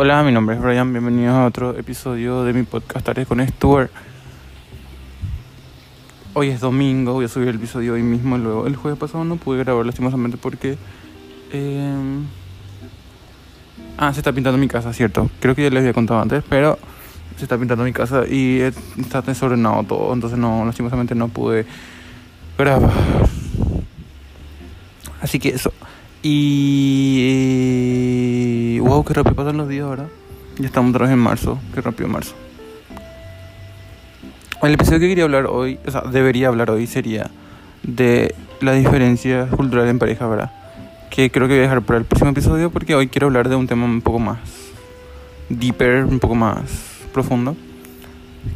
Hola, mi nombre es Brian, bienvenidos a otro episodio de mi podcast Tardes con Stuart. Hoy es domingo, voy a subir el episodio hoy mismo, luego el jueves pasado no pude grabar lastimosamente porque... eh, Ah, se está pintando mi casa, cierto. Creo que ya les había contado antes, pero se está pintando mi casa y está desordenado todo, entonces no, lastimosamente no pude grabar. Así que eso. Y... Wow, qué rápido pasan los días, ¿verdad? Ya estamos otra vez en marzo. Qué rápido marzo. El episodio que quería hablar hoy, o sea, debería hablar hoy, sería de la diferencia cultural en pareja, ¿verdad? Que creo que voy a dejar para el próximo episodio porque hoy quiero hablar de un tema un poco más deeper, un poco más profundo,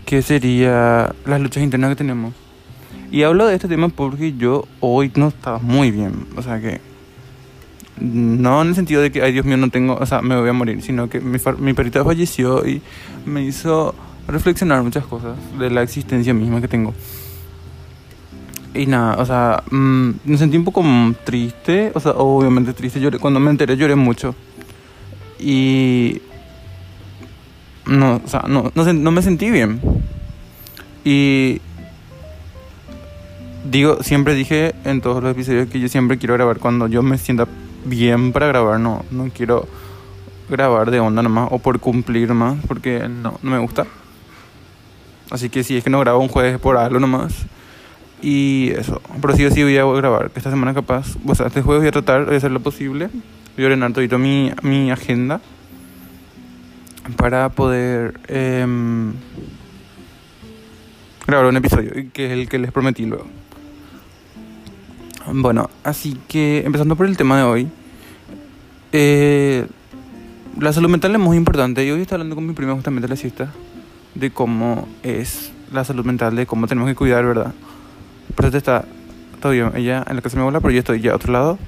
que sería las luchas internas que tenemos. Y hablo de este tema porque yo hoy no estaba muy bien, o sea que no en el sentido de que, ay Dios mío, no tengo, o sea, me voy a morir, sino que mi, mi perrita falleció y me hizo reflexionar muchas cosas de la existencia misma que tengo. Y nada, o sea, mm, me sentí un poco triste, o sea, obviamente triste, cuando me enteré lloré mucho. Y... No, o sea, no, no, no me sentí bien. Y... Digo, siempre dije en todos los episodios que yo siempre quiero grabar cuando yo me sienta bien para grabar, no, no quiero grabar de onda nomás o por cumplir más, porque no, no me gusta. Así que si es que no grabo un jueves por algo nomás. Y eso, pero sí o sí voy a grabar. Esta semana capaz, o sea, este jueves voy a tratar de hacer lo posible. Voy a ordenar todito mi, mi agenda para poder em, grabar un episodio, que es el que les prometí luego. Bueno, así que empezando por el tema de hoy. eh, la salud mental es muy importante. Yo hoy estaba hablando con mi prima justamente la siesta de cómo es la salud mental, de cómo tenemos que cuidar, ¿verdad? Pero esta está todavía ella en la casa de mi abuela, pero yo estoy ya a otro lado.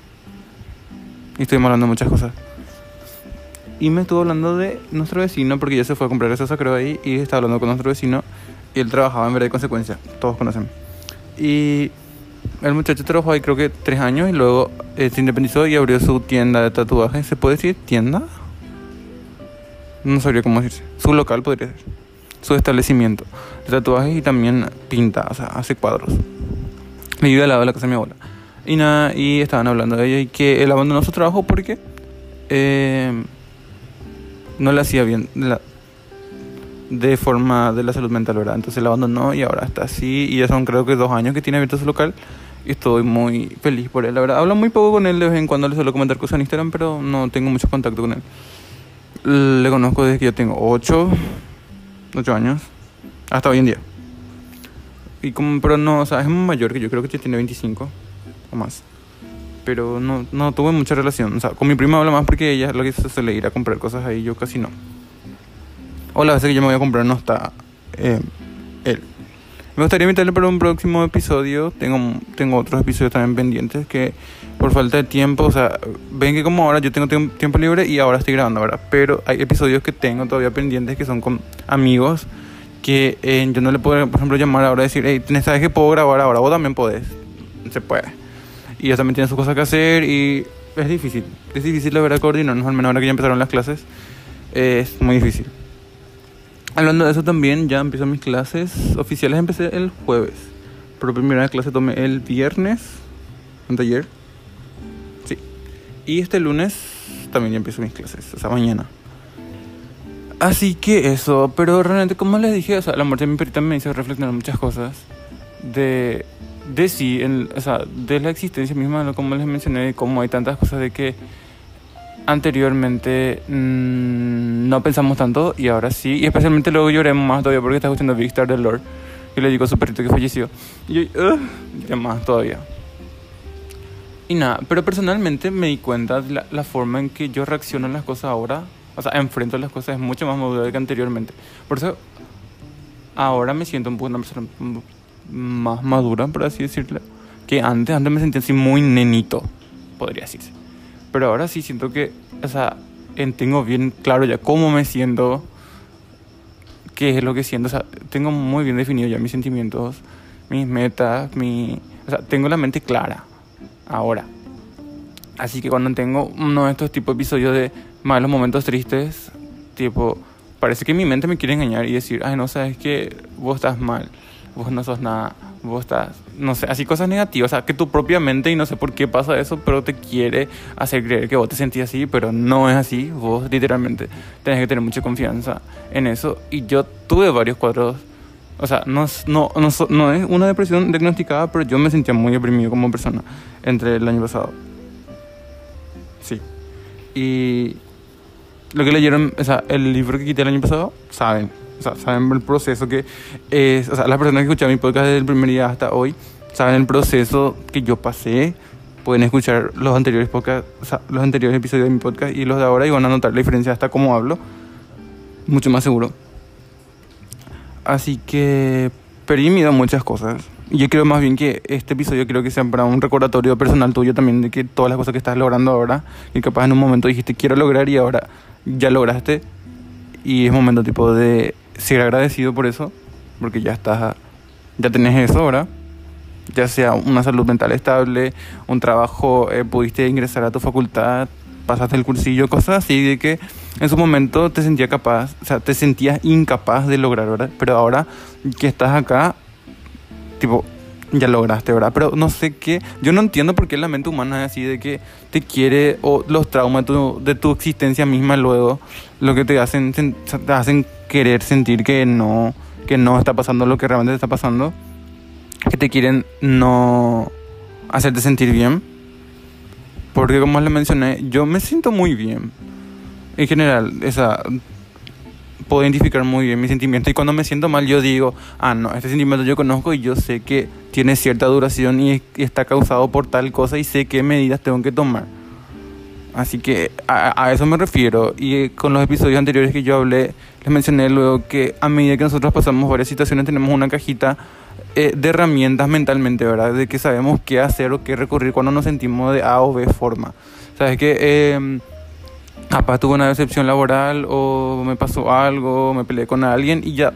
Y estuvimos hablando muchas cosas. Y me estuvo hablando de nuestro vecino, porque ya se fue a comprar gaseosa, creo, ahí. Y estaba hablando con nuestro vecino. Y él trabajaba en verdad de consecuencia. Todos conocen. Y el muchacho trabajó ahí creo que tres años y luego eh, se independizó y abrió su tienda de tatuajes. ¿Se puede decir tienda? No sabría cómo decirse. Su local podría ser. Su establecimiento de tatuajes y también pinta, o sea, hace cuadros. Le vive al lado de la casa de mi abuela. Y nada, y estaban hablando de ella y que él abandonó su trabajo porque eh, no le hacía bien de forma de la salud mental, ¿verdad? Entonces la abandonó y ahora está así. Y ya son creo que dos años que tiene abierto su local. Estoy muy feliz por él, la verdad. Hablo muy poco con él de vez en cuando, le suelo comentar cosas en Instagram, pero no tengo mucho contacto con él. Le conozco desde que yo tengo 8, 8 años, hasta hoy en día. Y como, pero no, o sea, es mayor que yo, creo que tiene 25 o más. Pero no, no tuve mucha relación. O sea, con mi prima hablo más porque ella es lo que se suele ir a comprar cosas ahí, yo casi no. O las veces que yo me voy a comprar no está eh, él. Me gustaría invitarle para un próximo episodio. Tengo, tengo otros episodios también pendientes que por falta de tiempo, o sea, ven que como ahora yo tengo tiemp- tiempo libre y ahora estoy grabando, ¿verdad? Pero hay episodios que tengo todavía pendientes que son con amigos que eh, yo no le puedo, por ejemplo, llamar ahora y decir, hey, ¿sabes que puedo grabar ahora? Vos también podés. Se puede. Y ellos también tienen sus cosas que hacer y es difícil. Es difícil, la verdad, coordinarnos, al menos ahora que ya empezaron las clases. es muy difícil. Hablando de eso también, ya empiezo mis clases oficiales. Empecé el jueves. Pero primera clase tomé el viernes. Anteayer. Sí. Y este lunes también ya empiezo mis clases. O sea, mañana. Así que eso. Pero realmente, como les dije, o sea, la muerte de mi perrita me hizo reflexionar muchas cosas. De, de sí, en- o sea, de la existencia misma, como les mencioné, cómo hay tantas cosas de que anteriormente mm, no pensamos tanto y ahora sí. Y especialmente luego lloremos más todavía porque está escuchando Big Star del Lord. Y le digo a su perrito que falleció. Y yo, lloré más todavía. Y nada, pero personalmente me di cuenta de la, la forma en que yo reacciono a las cosas ahora. O sea, enfrento las cosas es mucho más madura que anteriormente. Por eso ahora me siento un poco una persona más madura, por así decirlo. Que antes, antes me sentía así muy nenito, podría decirse. Pero ahora sí siento que, o sea, en- tengo bien claro ya cómo me siento, qué es lo que siento. O sea, tengo muy bien definido ya mis sentimientos, mis metas, mi... O sea, tengo la mente clara ahora. Así que cuando tengo uno de estos tipos de episodios de malos momentos tristes, tipo, parece que mi mente me quiere engañar y decir, ay, no sabes que vos estás mal, vos no sos nada, vos estás, no sé, así cosas negativas, o sea, que tu propia mente, y no sé por qué pasa eso, pero te quiere hacer creer que vos te sentís así, pero no es así, vos literalmente tenés que tener mucha confianza en eso. Y yo tuve varios cuadros, o sea, no, no, no, no es una depresión diagnosticada, pero yo me sentía muy deprimido como persona entre el año pasado. Sí. Y lo que leyeron, o sea, el libro que quité el año pasado, saben. O sea, saben el proceso que es. O sea, las personas que escuchan mi podcast desde el primer día hasta hoy, saben el proceso que yo pasé. Pueden escuchar los anteriores podcast, o sea, los anteriores episodios de mi podcast y los de ahora y van a notar la diferencia hasta cómo hablo. Mucho más seguro. Así que perdí miedo a muchas cosas. Yo creo más bien que este episodio creo que sea para un recordatorio personal tuyo también de que todas las cosas que estás logrando ahora, y capaz en un momento dijiste quiero lograr y ahora ya lograste. Y es momento tipo de ser agradecido por eso, porque ya estás, ya tenés eso ahora. Ya sea una salud mental estable, un trabajo, eh, pudiste ingresar a tu facultad, pasaste el cursillo, cosas así de que en su momento te sentías capaz, o sea, te sentías incapaz de lograr, ¿verdad? Pero ahora que estás acá, tipo, ya lograste, ¿verdad? Pero no sé qué, yo no entiendo por qué la mente humana es así de que te quiere o los traumas de tu, existencia misma luego lo que te hacen te hacen querer sentir que no que no está pasando lo que realmente te está pasando, que te quieren no hacerte sentir bien. Porque como les mencioné, yo me siento muy bien. En general, esa puedo identificar muy bien mis sentimientos y cuando me siento mal yo digo, ah, no, este sentimiento yo conozco y yo sé que tiene cierta duración y está causado por tal cosa y sé qué medidas tengo que tomar. Así que a, eso me refiero y con los episodios anteriores que yo hablé, les mencioné luego que a medida que nosotros pasamos varias situaciones tenemos una cajita eh, de herramientas mentalmente, ¿verdad? De que sabemos qué hacer o qué recurrir cuando nos sentimos de A o B forma. Sabes que... Eh, capaz tuve una decepción laboral o me pasó algo, me peleé con alguien y ya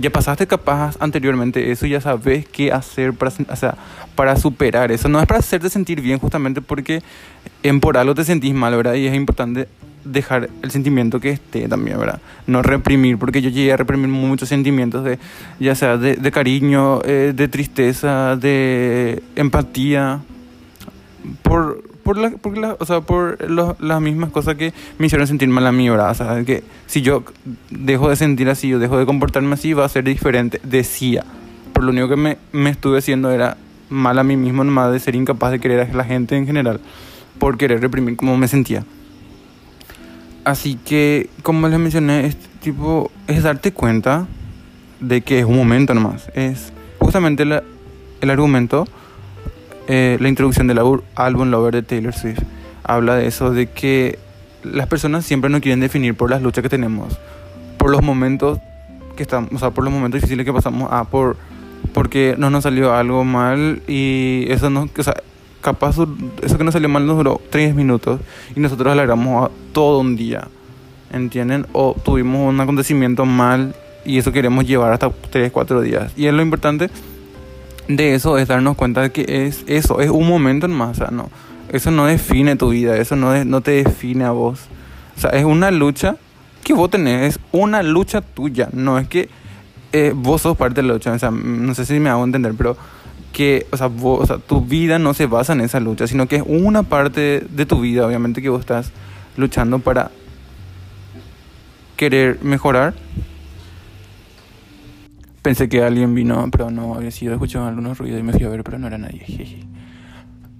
ya pasaste capaz anteriormente eso, ya sabes qué hacer para, o sea, para superar eso. No es para hacerte sentir bien justamente porque en por algo te sentís mal, ¿verdad? Y es importante dejar el sentimiento que esté también, ¿verdad? No reprimir, porque yo llegué a reprimir muchos sentimientos de, ya sea de, de cariño, eh, de tristeza, de empatía, por por, la, por, la, o sea, por las mismas cosas que me hicieron sentir mal a mí, ¿verdad? O sea, que si yo dejo de sentir así o dejo de comportarme así, va a ser diferente. Decía. Por lo único que me, me estuve haciendo era mal a mí mismo, nomás de ser incapaz de querer a la gente en general, por querer reprimir como me sentía. Así que, como les mencioné, este tipo es darte cuenta de que es un momento nomás. Es justamente el argumento eh, la introducción del álbum Lover de Taylor Swift habla de eso, de que las personas siempre nos quieren definir por las luchas que tenemos, por los momentos que estamos, o sea, por los momentos difíciles que pasamos, ah, por porque no nos salió algo mal y eso no, o sea, capaz eso que nos salió mal nos duró tres minutos y nosotros alargamos todo un día, ¿entienden? O tuvimos un acontecimiento mal y eso queremos llevar hasta tres, cuatro días. Y es lo importante de eso es darnos cuenta de que es eso, es un momento o sea, no, eso no define tu vida, eso no, no te define a vos. O sea, es una lucha que vos tenés, es una lucha tuya, no es que eh, vos sos parte de la lucha, o sea, no sé si me hago entender, pero que, o sea, vos, o sea, tu vida no se basa en esa lucha, sino que es una parte de tu vida, obviamente, que vos estás luchando para querer mejorar Pensé que alguien vino, pero no había sido. Escuché algunos ruidos y me fui a ver, pero no era nadie.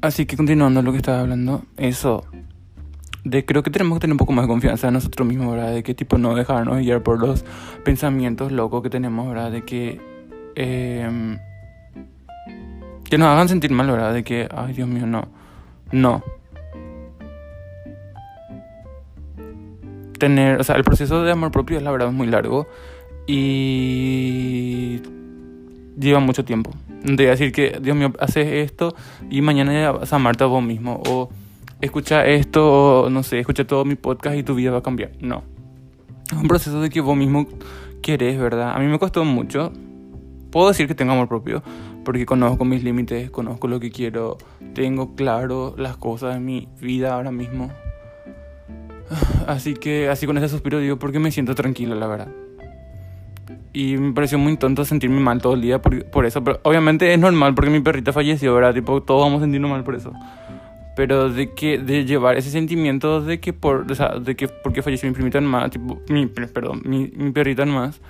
Así que continuando lo que estaba hablando, eso. De creo que tenemos que tener un poco más de confianza en nosotros mismos, ¿verdad? De que tipo no dejarnos guiar por los pensamientos locos que tenemos, ¿verdad? De que. Eh, que nos hagan sentir mal, ¿verdad? De que, ay Dios mío, no. No. Tener, o sea, el proceso de amor propio es la verdad muy largo y lleva mucho tiempo. No decir que, Dios mío, haces esto y mañana a amarte a vos mismo. O escucha esto, o no sé, escucha todo mi podcast y tu vida va a cambiar. No. Es un proceso de que vos mismo querés, ¿verdad? A mí me costó mucho. Puedo decir que tengo amor propio porque conozco mis límites, conozco lo que quiero, tengo claro las cosas de mi vida ahora mismo. Así que así con ese suspiro digo porque me siento tranquilo, la verdad. Y me pareció muy tonto sentirme mal todo el día por, por, eso. Pero obviamente es normal porque mi perrita falleció, ¿verdad? Tipo, todos vamos a sentirnos mal por eso. Pero de que de llevar ese sentimiento de que por o sea, de que porque falleció mi primita en más, tipo, mi, perdón, mi, mi perrita en más,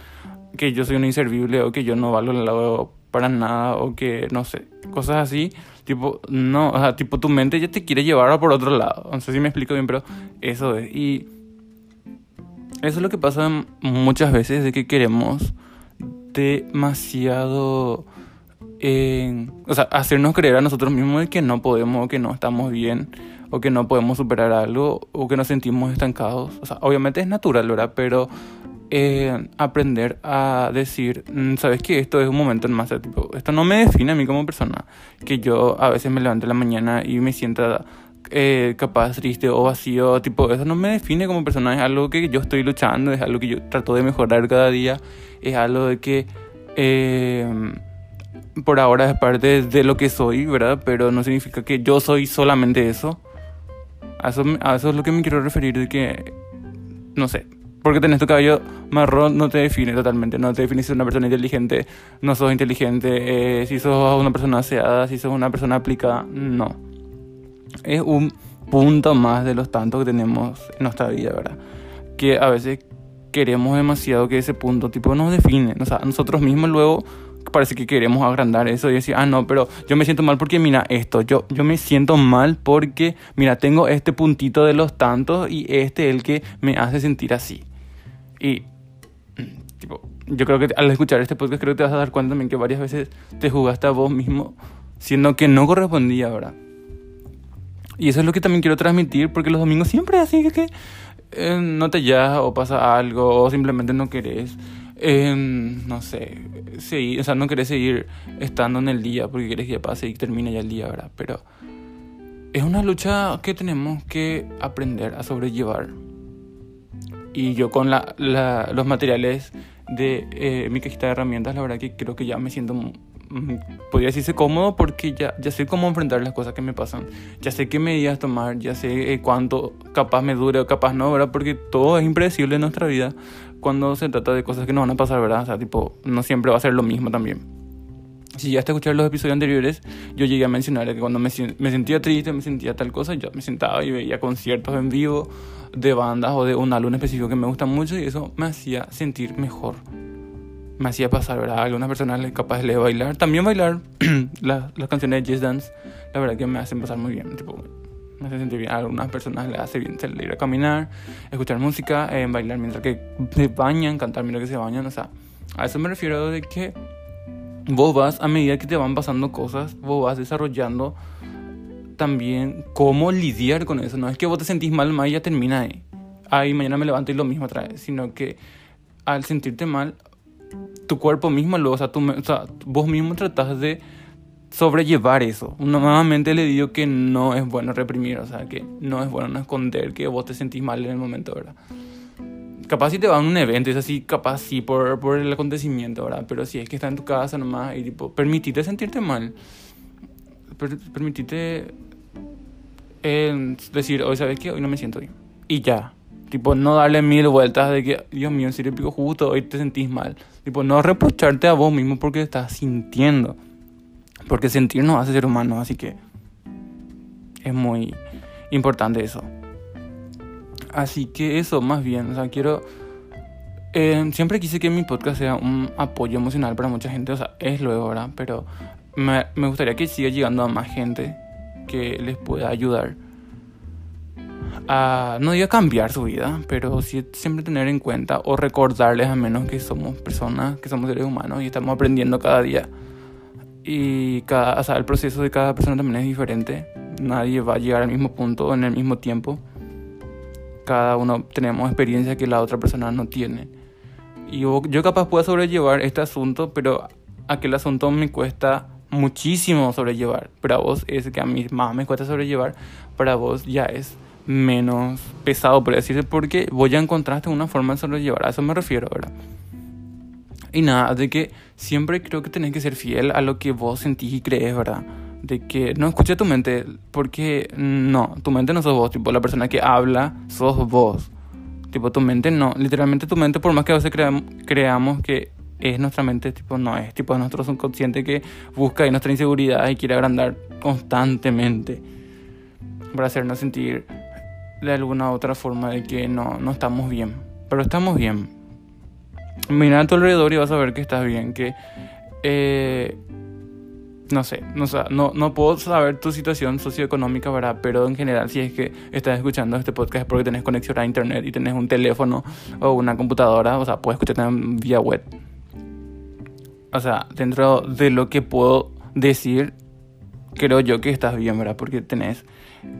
que yo soy un inservible o que yo no valgo el lado para nada o que no sé, cosas así, tipo, no, o sea, tipo tu mente ya te quiere llevar por otro lado. No sé si me explico bien, pero eso es. Y eso es lo que pasa muchas veces, de que queremos demasiado... o sea, hacernos creer a nosotros mismos de que no podemos, que no estamos bien, o que no podemos superar algo, o que nos sentimos estancados. O sea, obviamente es natural, ¿verdad? Pero eh, aprender a decir, mm, sabes que esto es un momento en más, tipo, esto no me define a mí como persona, que yo a veces me levante en la mañana y me sienta eh, capaz triste o vacío, tipo, eso no me define como persona, es algo que yo estoy luchando, es algo que yo trato de mejorar cada día, es algo de que eh, por ahora es parte de lo que soy, ¿verdad? Pero no significa que yo soy solamente eso. A eso, eso es lo que me quiero referir, de que, no sé, porque tenés tu cabello marrón no te define totalmente, no te define si sos una persona inteligente, no sos inteligente, eh, si sos una persona aseada, si sos una persona aplicada, no es un punto más de los tantos que tenemos en nuestra vida, ¿verdad? Que a veces queremos demasiado que ese punto tipo nos define. O sea, nosotros mismos luego parece que queremos agrandar eso y decir, ah, no, pero yo me siento mal porque mira esto, yo, yo me siento mal porque, mira, tengo este puntito de los tantos y este es el que me hace sentir así. Y, tipo, yo creo que al escuchar este podcast creo que te vas a dar cuenta también que varias veces te jugaste a vos mismo siendo que no correspondía, ¿verdad? Y eso es lo que también quiero transmitir, porque los domingos siempre así que, eh, no te ya o pasa algo, o simplemente no querés, eh, no sé, seguir, o sea, no querés seguir estando en el día porque querés que ya pase y termine ya el día, ¿verdad? Pero es una lucha que tenemos que aprender a sobrellevar. Y yo con la, los materiales de eh, mi cajita de herramientas, la verdad que creo que ya me siento podría decirse cómodo porque ya, ya sé cómo enfrentar las cosas que me pasan. Ya sé qué medidas tomar, ya sé eh, cuánto capaz me dure o capaz no, ¿verdad? Porque todo es impredecible en nuestra vida cuando se trata de cosas que no van a pasar, ¿verdad? O sea, tipo, no siempre va a ser lo mismo también. Si ya hasta escuchar los episodios anteriores, yo llegué a mencionar que cuando me, me sentía triste, me sentía tal cosa, yo me sentaba y veía conciertos en vivo de bandas o de un álbum específico que me gusta mucho y eso me hacía sentir mejor me hacía pasar, ¿verdad? Algunas personas capaces de bailar. También bailar las, las canciones de Just Dance, la verdad que me hacen pasar muy bien. Tipo, me hace sentir bien. A algunas personas les hace bien salir a caminar, escuchar música, eh, bailar mientras que se bañan, cantar mientras que se bañan. O sea, a eso me refiero de que vos vas, a medida que te van pasando cosas, vos vas desarrollando también cómo lidiar con eso. No es que vos te sentís mal, y ya termina ahí. Ahí mañana me levanto y lo mismo otra vez. Sino que al sentirte mal, tu cuerpo mismo, lo, o, sea, o sea, vos mismo tratás de sobrellevar eso. Nuevamente le digo que no es bueno reprimir, o sea, que no es bueno no esconder que vos te sentís mal en el momento, ¿verdad? Capaz si te va a un evento, es así, capaz sí por, por el acontecimiento, ¿verdad? Pero si es que está en tu casa nomás y tipo, permitite sentirte mal. Per, permitite eh, decir, hoy sabes que hoy no me siento bien. Y ya. Tipo, no darle mil vueltas de que, Dios mío, si le pico justo, hoy te sentís mal. Tipo, no reprocharte a vos mismo porque estás sintiendo. Porque sentir nos hace ser humanos, así que es muy importante eso. Así que eso, más bien, o sea, quiero... Eh, siempre quise que mi podcast sea un apoyo emocional para mucha gente, o sea, es luego, ahora, Pero me gustaría que siga llegando a más gente que les pueda ayudar a, no digo cambiar su vida, pero sí siempre tener en cuenta o recordarles al menos que somos personas, que somos seres humanos y estamos aprendiendo cada día. Y cada, o sea, el proceso de cada persona también es diferente. Nadie va a llegar al mismo punto en el mismo tiempo. Cada uno tenemos experiencia que la otra persona no tiene. Y yo, capaz puedo sobrellevar este asunto, pero aquel asunto me cuesta muchísimo sobrellevar. Pero a vos es que a mí más me cuesta sobrellevar. Para vos ya es menos pesado, por decirse, porque voy a encontrarte una forma de sobrellevar. A eso me refiero, ¿verdad? Y nada, de que siempre creo que tenés que ser fiel a lo que vos sentís y crees, ¿verdad? de que no escuche tu mente, porque no, tu mente no sos vos, tipo, la persona que habla sos vos. Tipo, tu mente no, literalmente tu mente, por más que a veces creamos, que es nuestra mente, tipo, no es, tipo, es nuestro subconsciente que busca ahí nuestra inseguridad y quiere agrandar constantemente para hacernos sentir de alguna otra forma de que no, no estamos bien. Pero estamos bien. Mira a tu alrededor y vas a ver que estás bien, que... Eh, no sé, no, no, no puedo saber tu situación socioeconómica, ¿verdad? Pero en general, si es que estás escuchando este podcast es porque tenés conexión a internet y tenés un teléfono o una computadora, o sea, puedes escuchar vía web. O sea, dentro de lo que puedo decir, creo yo que estás bien, ¿verdad? Porque tenés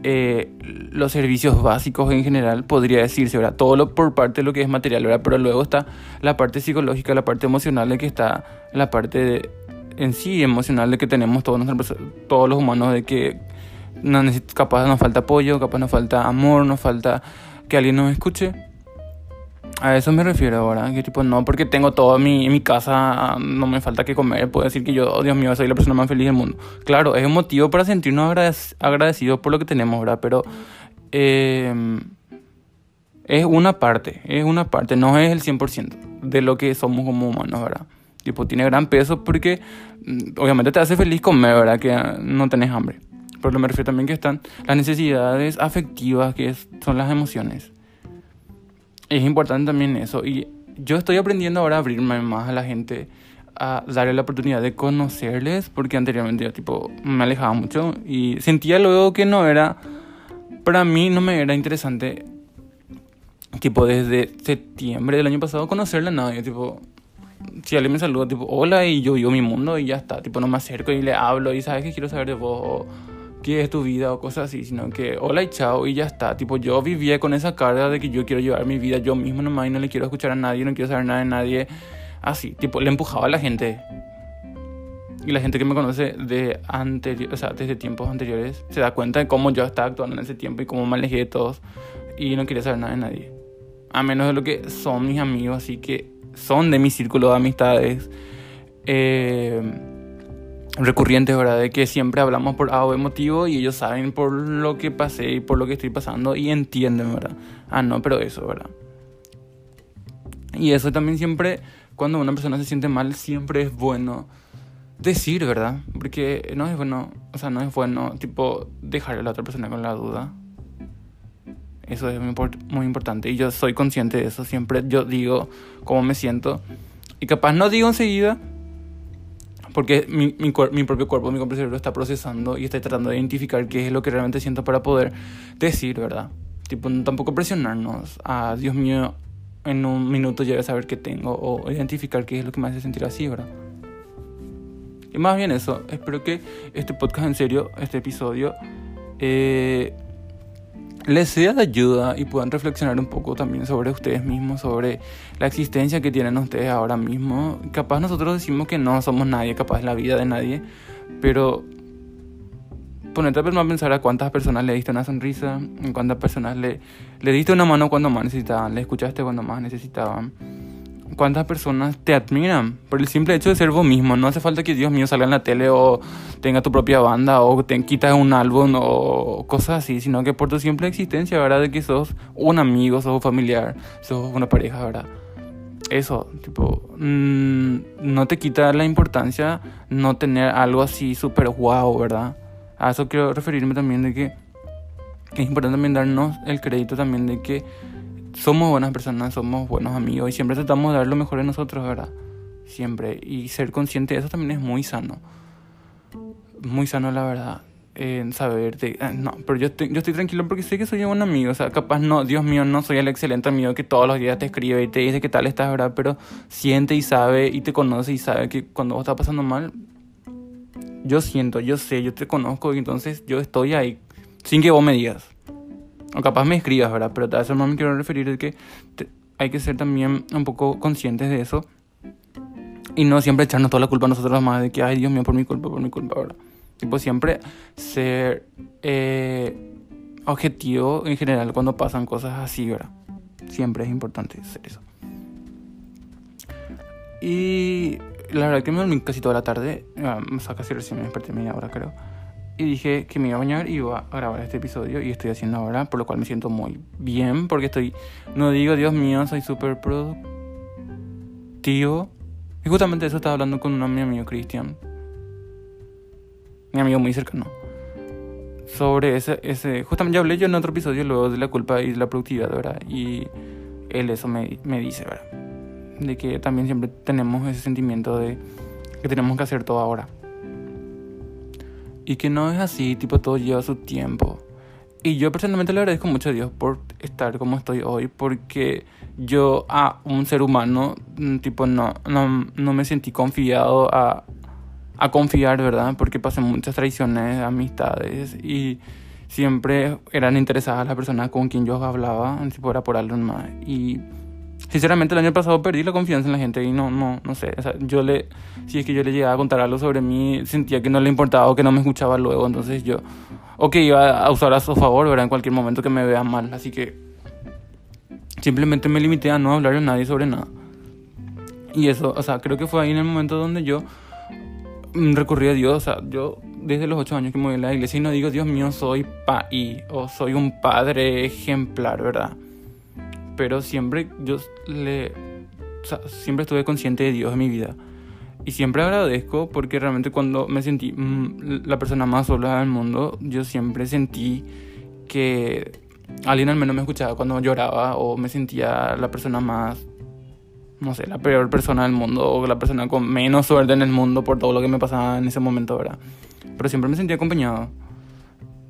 eh, los servicios básicos en general, podría decirse, ¿verdad? Todo lo, por parte de lo que es material, ¿verdad? Pero luego está la parte psicológica, la parte emocional, de que está la parte en sí emocional de que tenemos todos, todos los humanos, de que capaz nos falta apoyo, capaz nos falta amor, nos falta que alguien nos escuche. A eso me refiero ahora, que tipo, no porque tengo todo en mi, en mi casa, no me falta que comer, puedo decir que yo, oh, Dios mío, soy la persona más feliz del mundo. Claro, es un motivo para sentirnos agradecidos por lo que tenemos, ¿verdad? Pero em, es una parte, es una parte, no es el 100% de lo que somos como humanos, ¿verdad? Tipo, tiene gran peso porque mm, obviamente te hace feliz comer, ¿verdad? Que no tenés hambre. Pero me refiero también que están las necesidades afectivas, que son las emociones es importante también eso. Y yo estoy aprendiendo ahora a abrirme más a la gente, a darle la oportunidad de conocerles, porque anteriormente yo tipo me alejaba mucho y sentía luego que no era, para mí no me era interesante, tipo desde septiembre del año pasado, conocerle a nadie, tipo... Si alguien me saluda, tipo, hola, y yo vivo mi mundo y ya está, tipo, no me acerco y le hablo y sabes que quiero saber de vos, qué es tu vida o cosas así, sino que hola y chao y ya está. Tipo, yo vivía con esa carga de que yo quiero llevar mi vida yo mismo nomás y no le quiero escuchar a nadie, no quiero saber nada de nadie. Así, tipo, le empujaba a la gente. Y la gente que me conoce de anterior, o sea, desde tiempos anteriores se da cuenta de cómo yo estaba actuando en ese tiempo y cómo me alejé de todos y no quería saber nada de nadie. A menos de lo que son mis amigos, así que son de mi círculo de amistades. Eh, recurrentes, ¿verdad? De que siempre hablamos por algo emotivo y ellos saben por lo que pasé y por lo que estoy pasando y entienden, ¿verdad? Ah, no, pero eso, ¿verdad? Y eso también siempre, cuando una persona se siente mal, siempre es bueno decir, ¿verdad? Porque no es bueno, o sea, no es bueno, tipo, dejar a la otra persona con la duda. Eso es muy, muy importante y yo soy consciente de eso. Siempre yo digo cómo me siento y capaz no digo enseguida, porque mi, mi, propio cuerpo, mi propio cerebro está procesando y está tratando de identificar qué es lo que realmente siento para poder decir, ¿verdad? Tipo, tampoco presionarnos a, Dios mío, en un minuto ya a saber qué tengo o identificar qué es lo que me hace sentir así, ¿verdad? Y más bien eso, espero que este podcast en serio, este episodio, eh, les sea de ayuda y puedan reflexionar un poco también sobre ustedes mismos, sobre la existencia que tienen ustedes ahora mismo. Capaz nosotros decimos que no somos nadie, capaz la vida de nadie, pero ponerte a pensar a cuántas personas le diste una sonrisa, a cuántas personas le, le diste una mano cuando más necesitaban, le escuchaste cuando más necesitaban cuántas personas te admiran por el simple hecho de ser vos mismo. No hace falta que Dios mío salga en la tele o tenga tu propia banda o te quitas un álbum o cosas así, sino que por tu simple existencia, ¿verdad? De que sos un amigo, sos un familiar, sos una pareja, ¿verdad? Eso, tipo, mm, no te quita la importancia no tener algo así súper guau, ¿verdad? A eso quiero referirme también de que es importante también darnos el crédito también de que somos buenas personas, somos buenos amigos y siempre tratamos de dar lo mejor de nosotros, ¿verdad? Siempre. Y ser consciente de eso también es muy sano. Muy sano, la verdad. En saber de, eh, no, pero yo estoy, yo estoy tranquilo porque sé que soy un buen amigo. O sea, capaz no, Dios mío, no soy el excelente amigo que todos los días te escribe y te dice qué tal estás, ¿verdad? Pero siente y sabe y te conoce y sabe que cuando vos estás pasando mal, yo siento, yo sé, yo te conozco y entonces yo estoy ahí sin que vos me digas. O capaz me escribas, ¿verdad? Pero a eso no me quiero referir de que hay que ser también un poco conscientes de eso. Y no siempre echarnos toda la culpa a nosotros más de que, ay Dios mío, por mi culpa, por mi culpa, ¿verdad? Tipo, siempre ser eh, objetivo en general cuando pasan cosas así, ¿verdad? Siempre es importante hacer eso. Y la verdad que me dormí casi toda la tarde, o sea, casi recién me desperté media hora creo. Y dije que me iba a bañar y iba a grabar este episodio y estoy haciendo ahora, por lo cual me siento muy bien porque estoy, no digo, Dios mío, soy súper productivo. Y justamente eso estaba hablando con un mi amigo Cristian, mi amigo muy cercano, sobre ese, ese, justamente ya hablé yo en otro episodio luego de la culpa y de la productividad, ¿verdad? Y él eso me, me dice, ¿verdad? De que también siempre tenemos ese sentimiento de que tenemos que hacer todo ahora. Y que no es así, tipo todo lleva su tiempo. Y yo personalmente le agradezco mucho a Dios por estar como estoy hoy, porque yo a un ser humano, mm, tipo, no, no, no me sentí confiado a, a confiar, ¿verdad? Porque pasé muchas traiciones, amistades y siempre eran interesadas las personas con quien yo hablaba, tipo era por algo más. Y Sinceramente el año pasado perdí la confianza en la gente y no, no, no sé, o sea, yo le, si es que yo le llegaba a contar algo sobre mí, sentía que no le importaba o que no me escuchaba luego, entonces yo, o que iba a usar a su favor, ¿verdad? En cualquier momento que me vea mal, así que simplemente me limité a no hablar a nadie sobre nada. Y eso, o sea, creo que fue ahí en el momento donde yo mm, recurrí a Dios, o sea, yo desde los ocho años que me voy a la iglesia y no digo, Dios mío, soy pa y o soy un padre ejemplar, ¿verdad? Pero siempre yo le siempre estuve consciente de Dios en mi vida y siempre agradezco porque realmente cuando me sentí mm, la persona más sola del mundo yo siempre sentí que alguien al menos me escuchaba cuando lloraba o me sentía la persona más no sé, la peor persona del mundo o la persona con menos suerte en el mundo por todo lo que me pasaba en ese momento, ¿verdad? Pero siempre me sentía acompañado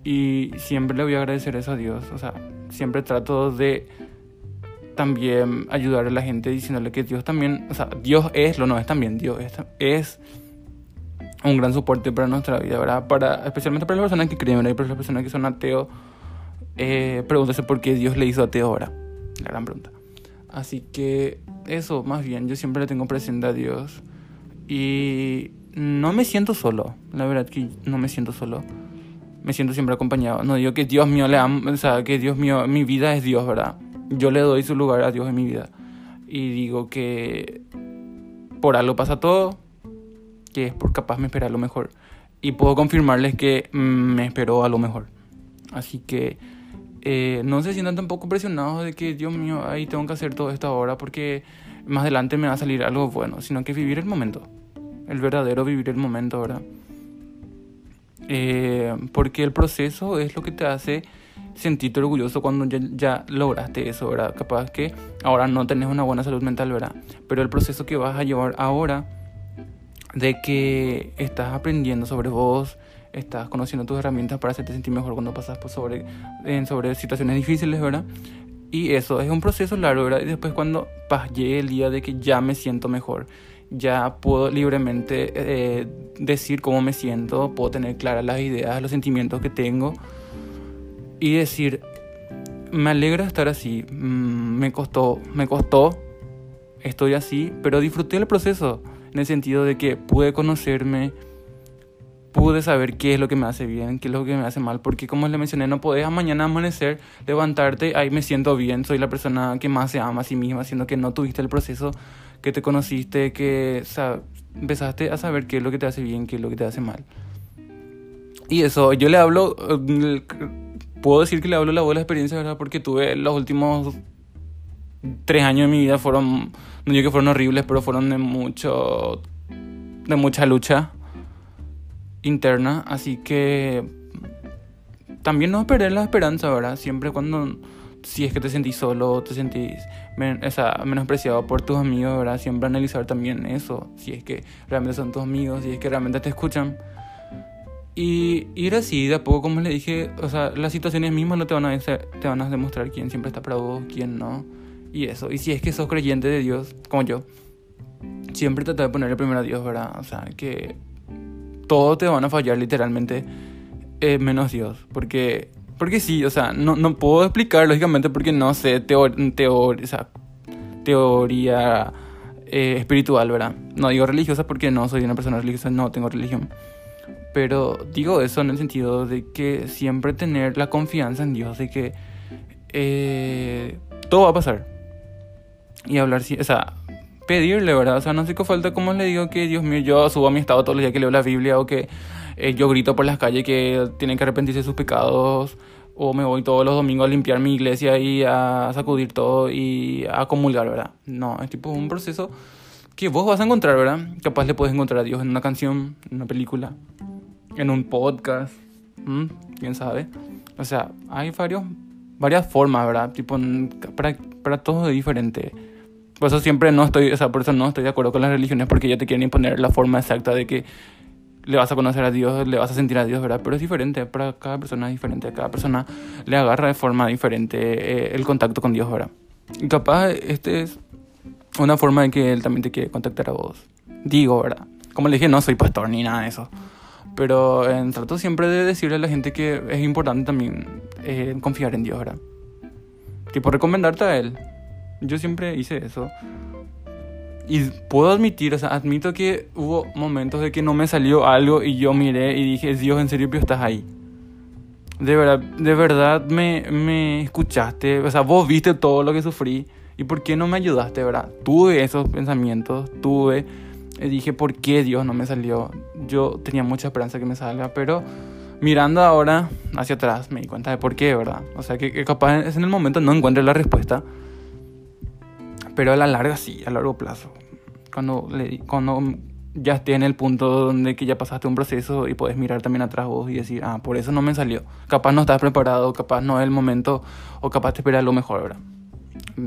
y siempre le voy a agradecer eso a Dios, o sea, siempre trato de también ayudar a la gente diciéndole que Dios también, o sea, Dios es, lo no es también, Dios es, es un gran soporte para nuestra vida, ¿verdad? Para, especialmente para las personas que creen, ¿verdad? Y para las personas que son ateos, eh, pregúntese por qué Dios le hizo ateo ahora, la gran pregunta. Así que eso, más bien, yo siempre le tengo presente a Dios y no me siento solo, la verdad que no me siento solo. Me siento siempre acompañado. No digo que Dios mío le amo, o sea, que Dios mío, mi vida es Dios, ¿verdad? Yo le doy su lugar a Dios en mi vida. Y digo que por algo pasa todo, que es por capaz me espera lo mejor. Y puedo confirmarles que mm, me esperó a lo mejor. Así que eh, no se sientan tampoco presionados de que, Dios mío, ahí tengo que hacer todo esto ahora porque más adelante me va a salir algo bueno, sino que vivir el momento. El verdadero vivir el momento, ¿verdad? Eh, porque el proceso es lo que te hace sentirte orgulloso cuando ya, lograste eso, ¿verdad? Capaz que ahora no tenés una buena salud mental, ¿verdad? Pero el proceso que vas a llevar ahora de que estás aprendiendo sobre vos, estás conociendo tus herramientas para hacerte sentir mejor cuando pasas por sobre, en, sobre situaciones difíciles, ¿verdad? Y eso es un proceso largo, ¿verdad? Y después cuando llegue el día de que ya me siento mejor, ya puedo libremente eh, decir cómo me siento, puedo tener claras las ideas, los sentimientos que tengo y decir, me alegra estar así, mm, me costó, me costó, estoy así, pero disfruté el proceso, en el sentido de que pude conocerme, pude saber qué es lo que me hace bien, qué es lo que me hace mal, porque como les mencioné, no podés a mañana amanecer, levantarte, ahí me siento bien, soy la persona que más se ama a sí misma, siendo que no tuviste el proceso, que te conociste, que empezaste a saber qué es lo que te hace bien, qué es lo que te hace mal. Y eso, yo le hablo, eh, puedo decir que le hablo la buena experiencia, ¿verdad? Porque tuve los últimos tres años de mi vida fueron, no digo que fueron horribles, pero fueron de mucho, de mucha lucha interna, así que también no perder la esperanza, ¿verdad? Siempre cuando, si es que te sentís solo, te sentís o sea, menospreciado por tus amigos, ¿verdad? Siempre analizar también eso, si es que realmente son tus amigos, si es que realmente te escuchan. Y ir así, de a poco, como le dije, o sea, las situaciones mismas no te van a, te van a demostrar quién siempre está para vos, quién no. Y eso. Y si es que sos creyente de Dios, como yo, siempre trata de ponerle primero a Dios, ¿verdad? O sea, que todo te van a fallar literalmente, eh, menos Dios. Porque, porque sí, o sea, no, no puedo explicar lógicamente porque no sé teoría, o sea, teoría eh, espiritual, ¿verdad? No digo religiosa porque no soy una persona religiosa, no tengo religión. Pero digo eso en el sentido de que siempre tener la confianza en Dios de que eh, todo va a pasar. Y hablar, o sea, pedirle, ¿verdad? O sea, no sé qué falta como le digo que, Dios mío, yo subo a mi estado todos los días que leo la Biblia o que eh, yo grito por las calles que tienen que arrepentirse de sus pecados o me voy todos los domingos a limpiar mi iglesia y a sacudir todo y a comulgar, ¿verdad? No, es tipo un proceso que vos vas a encontrar, ¿verdad? Capaz le puedes encontrar a Dios en una canción, en una película, en un podcast, quién sabe. O sea, hay varios, varias formas, ¿verdad? Tipo, para, para todos es diferente. Por eso siempre no estoy, o sea, por eso no estoy de acuerdo con las religiones porque ya te quieren imponer la forma exacta de que le vas a conocer a Dios, le vas a sentir a Dios, ¿verdad? Pero es diferente, para cada persona es diferente, cada persona le agarra de forma diferente eh, el contacto con Dios, ¿verdad? Y capaz este es una forma en que Él también te quiere contactar a vos. Digo, ¿verdad? Como le dije, no soy pastor ni nada de eso. Pero eh, trato siempre de decirle a la gente que es importante también eh, confiar en Dios, ¿verdad? Tipo, recomendarte a Él. Yo siempre hice eso. Y puedo admitir, o sea, admito que hubo momentos de que no me salió algo y yo miré y dije, Dios, en serio, estás ahí. De verdad, de verdad me, me escuchaste, o sea, vos viste todo lo que sufrí y por qué no me ayudaste, ¿verdad? Tuve esos pensamientos, tuve, y dije, ¿por qué Dios no me salió? Yo tenía mucha esperanza que me salga, pero mirando ahora hacia atrás me di cuenta de por qué, ¿verdad? O sea, que, que capaz en el momento no encuentre la respuesta pero a la larga sí, a largo plazo. Cuando, le, cuando ya esté en el punto donde que ya pasaste un proceso y puedes mirar también atrás vos y decir, ah, por eso no me salió. Capaz no estás preparado, capaz no es el momento o capaz te esperas lo mejor, ¿verdad?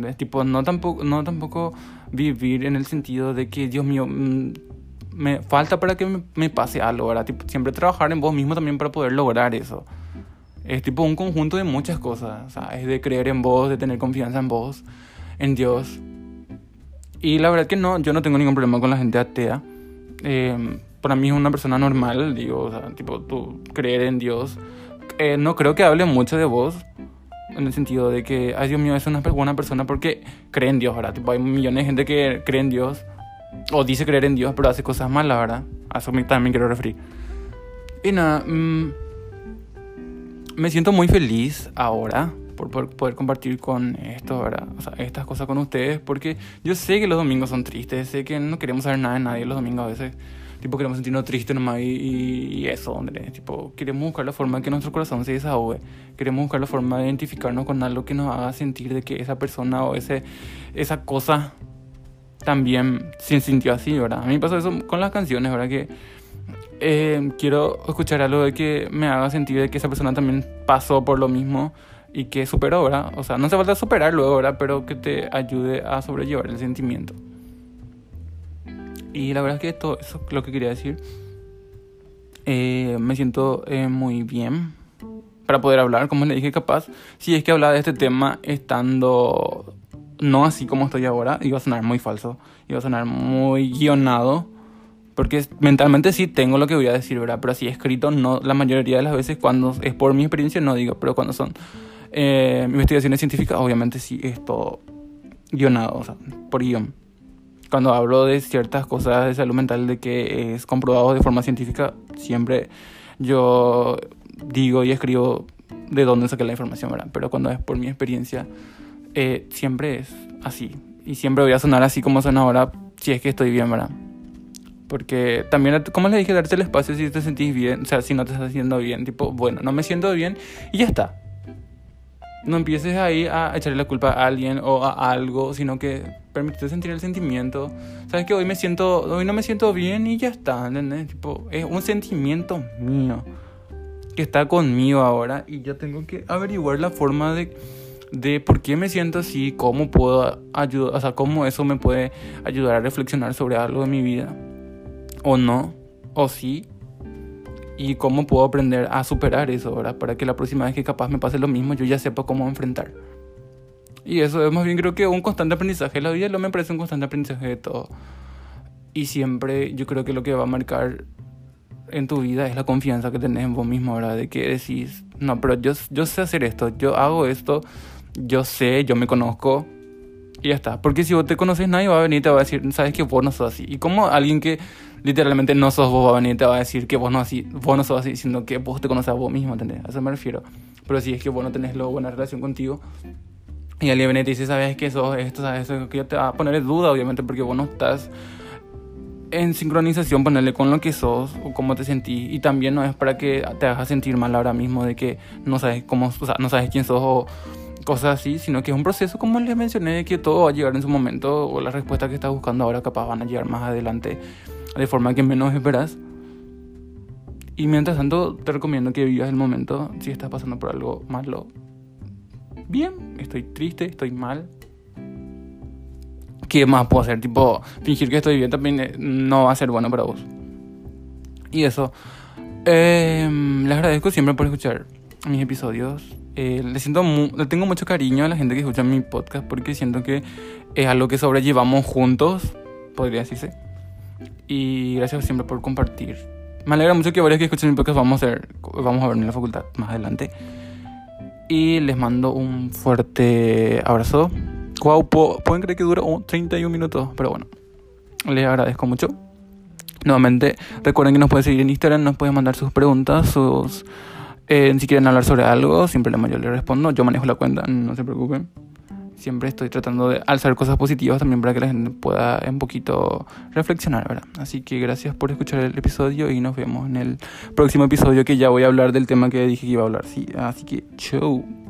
Es tipo, no tampoco, no tampoco vivir en el sentido de que, Dios mío, mm, me falta para que me, me pase algo, ¿verdad? Tipo, siempre trabajar en vos mismo también para poder lograr eso. Es tipo un conjunto de muchas cosas, sea, es de creer en vos, de tener confianza en vos, en Dios, y la verdad que no, yo no tengo ningún problema con la gente atea. Eh, para mí es una persona normal, digo, o sea, tipo, tú creer en Dios. Eh, no creo que hable mucho de vos, en el sentido de que, ay Dios mío, es una buena persona porque cree en Dios, ¿verdad? Hay millones de gente que cree en Dios, o dice creer en Dios, pero hace cosas malas, ¿verdad? A eso también quiero referir. Y nada, mm, me siento muy feliz ahora por, poder compartir con esto, ¿verdad? O sea, estas cosas con ustedes, porque yo sé que los domingos son tristes, sé que no queremos saber nada de nadie los domingos a veces. Tipo, queremos sentirnos tristes nomás y, y, eso, hombre. Tipo, queremos buscar la forma de que nuestro corazón se desahogue. Queremos buscar la forma de identificarnos con algo que nos haga sentir de que esa persona o ese, esa cosa también se sintió así, ¿verdad? A mí me pasó eso con las canciones, ¿verdad? Que eh, quiero escuchar algo de que me haga sentir de que esa persona también pasó por lo mismo y que superó, ¿verdad? O sea, no hace falta superarlo, ¿verdad? Pero que te ayude a sobrellevar el sentimiento. Y la verdad es que esto eso es lo que quería decir. Eh, me siento eh, muy bien para poder hablar, como le dije, capaz. Si es que hablaba de este tema estando no así como estoy ahora, iba a sonar muy falso, iba a sonar muy guionado. Porque mentalmente sí tengo lo que voy a decir, ¿verdad? Pero así escrito, no, la mayoría de las veces cuando es por mi experiencia no digo, pero cuando son eh, investigaciones científicas, obviamente sí es todo guionado, o sea, por guion. Cuando hablo de ciertas cosas de salud mental de que es comprobado de forma científica, siempre yo digo y escribo de dónde saqué la información, ¿verdad? Pero cuando es por mi experiencia, eh, siempre es así. Y siempre voy a sonar así como suena ahora, si es que estoy bien, ¿verdad? Porque también, como les dije, darte el espacio si te sentís bien, o sea, si no te estás haciendo bien, tipo, bueno, no me siento bien y ya está no empieces ahí a echarle la culpa a alguien o a algo, sino que permítete sentir el sentimiento. Sabes que hoy me siento, hoy no me siento bien y ya está, ¿entendés? Tipo, es un sentimiento mío que está conmigo ahora y yo tengo que averiguar la forma de, de por qué me siento así, cómo puedo ayudar, o sea, cómo eso me puede ayudar a reflexionar sobre algo de mi vida. O no, o sí, y cómo puedo aprender a superar eso, ¿verdad? Para que la próxima vez que capaz me pase lo mismo, yo ya sepa cómo enfrentar. Y eso es más bien creo que un constante aprendizaje. La vida lo me parece un constante aprendizaje de todo. Y siempre yo creo que lo que va a marcar en tu vida es la confianza que tenés en vos mismo, ¿verdad? De que decís, no, pero yo, yo sé hacer esto, yo hago esto, yo sé, yo me conozco, y ya está. Porque si vos te conoces, nadie va a venir y te va a decir, sabes que vos no sos así. Y como alguien que literalmente no sos vos va a venir y te va a decir que vos no, así, vos no sos así, sino que vos te conoces a vos mismo, ¿entendés? A eso me refiero. Pero si es que vos no tenés luego buena relación contigo, y alguien viene y te dice, sabes que eso, esto, sabes eso, que te va a poner en duda, obviamente, porque vos no estás en sincronización, ponerle con lo que sos o cómo te sentís. Y también no es para que te hagas sentir mal ahora mismo de que no sabes cómo, o sea, no sabes quién sos o cosas así, sino que es un proceso, como les mencioné, que todo va a llegar en su momento o las respuestas que estás buscando ahora capaz van a llegar más adelante de forma que menos esperas. Y mientras tanto, te recomiendo que vivas el momento si estás pasando por algo malo. Bien, estoy triste, estoy mal, ¿qué más puedo hacer? Tipo, fingir que estoy bien también eh, no va a ser bueno para vos. Y eso. Eh, les agradezco siempre por escuchar mis episodios. Eh, le, siento le tengo mucho cariño a la gente que escucha mi podcast porque siento que es algo que sobrellevamos juntos, podría decirse. Y gracias siempre por compartir. Me alegra mucho que varios que escuchen mi podcast vamos a, ver, vamos a ver en la facultad más adelante. Y les mando un fuerte abrazo. Wow, pueden creer que dura 31 minutos, pero bueno, les agradezco mucho. Nuevamente, recuerden que nos pueden seguir en Instagram, nos pueden mandar sus preguntas, sus... Eh, si quieren hablar sobre algo, siempre yo les respondo. Yo manejo la cuenta, no se preocupen. Siempre estoy tratando de alzar cosas positivas también para que la gente pueda un poquito reflexionar, ¿verdad? Así que gracias por escuchar el episodio y nos vemos en el próximo episodio que ya voy a hablar del tema que dije que iba a hablar. Sí, así que, chau.